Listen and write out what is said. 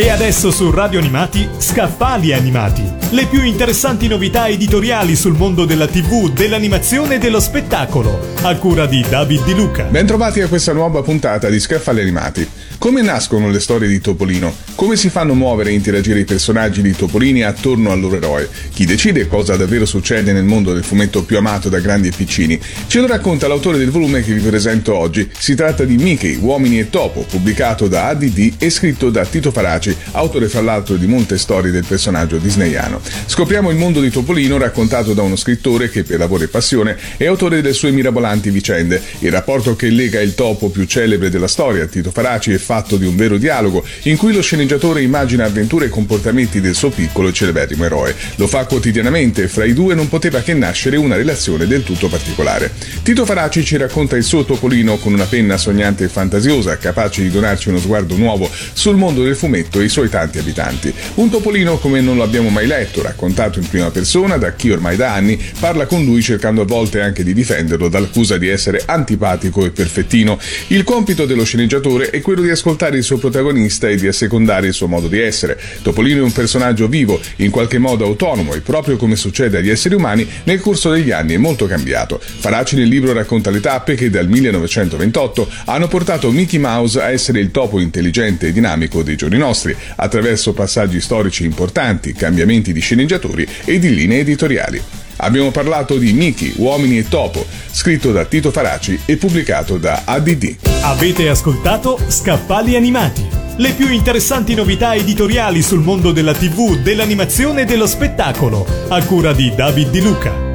E adesso su Radio Animati, Scaffali Animati. Le più interessanti novità editoriali sul mondo della TV, dell'animazione e dello spettacolo. A cura di David Di Luca. Bentrovati a questa nuova puntata di Scaffali Animati. Come nascono le storie di Topolino? Come si fanno muovere e interagire i personaggi di Topolini attorno al loro eroe? Chi decide cosa davvero succede nel mondo del fumetto più amato da grandi e piccini? Ce lo racconta l'autore del volume che vi presento oggi. Si tratta di Mickey, Uomini e Topo, pubblicato da ADD e scritto da Tito Faraci, autore fra l'altro di molte storie del personaggio disneyano. Scopriamo il mondo di Topolino raccontato da uno scrittore che per lavoro e passione è autore delle sue mirabolanti vicende. Il rapporto che lega il topo più celebre della storia, Tito Faraci, è fatto di un vero dialogo in cui lo sceneggiatore immagina avventure e comportamenti del suo piccolo e celeberrimo eroe. Lo fa quotidianamente e fra i due non poteva che nascere una relazione del tutto particolare. Tito Faraci ci racconta il suo Topolino con una penna sognante e fantasiosa, capace di donarci uno sguardo nuovo sul mondo del fumetto e i suoi tanti abitanti. Un Topolino come non lo abbiamo mai letto, raccontato in prima persona da chi ormai da anni parla con lui cercando a volte anche di difenderlo dall'accusa di essere antipatico e perfettino. Il compito dello sceneggiatore è quello di ascoltare il suo protagonista e di assecondare il suo modo di essere. Topolino è un personaggio vivo, in qualche modo autonomo e proprio come succede agli esseri umani, nel corso degli anni è molto cambiato. Faraci nel libro racconta le tappe che dal 1928 hanno portato Mickey Mouse a essere il topo intelligente e dinamico dei giorni nostri, attraverso passaggi storici importanti, cambiamenti di sceneggiatori e di linee editoriali. Abbiamo parlato di Mickey, Uomini e Topo, scritto da Tito Faraci e pubblicato da ADD. Avete ascoltato Scaffali Animati. Le più interessanti novità editoriali sul mondo della TV, dell'animazione e dello spettacolo. A cura di David Di Luca.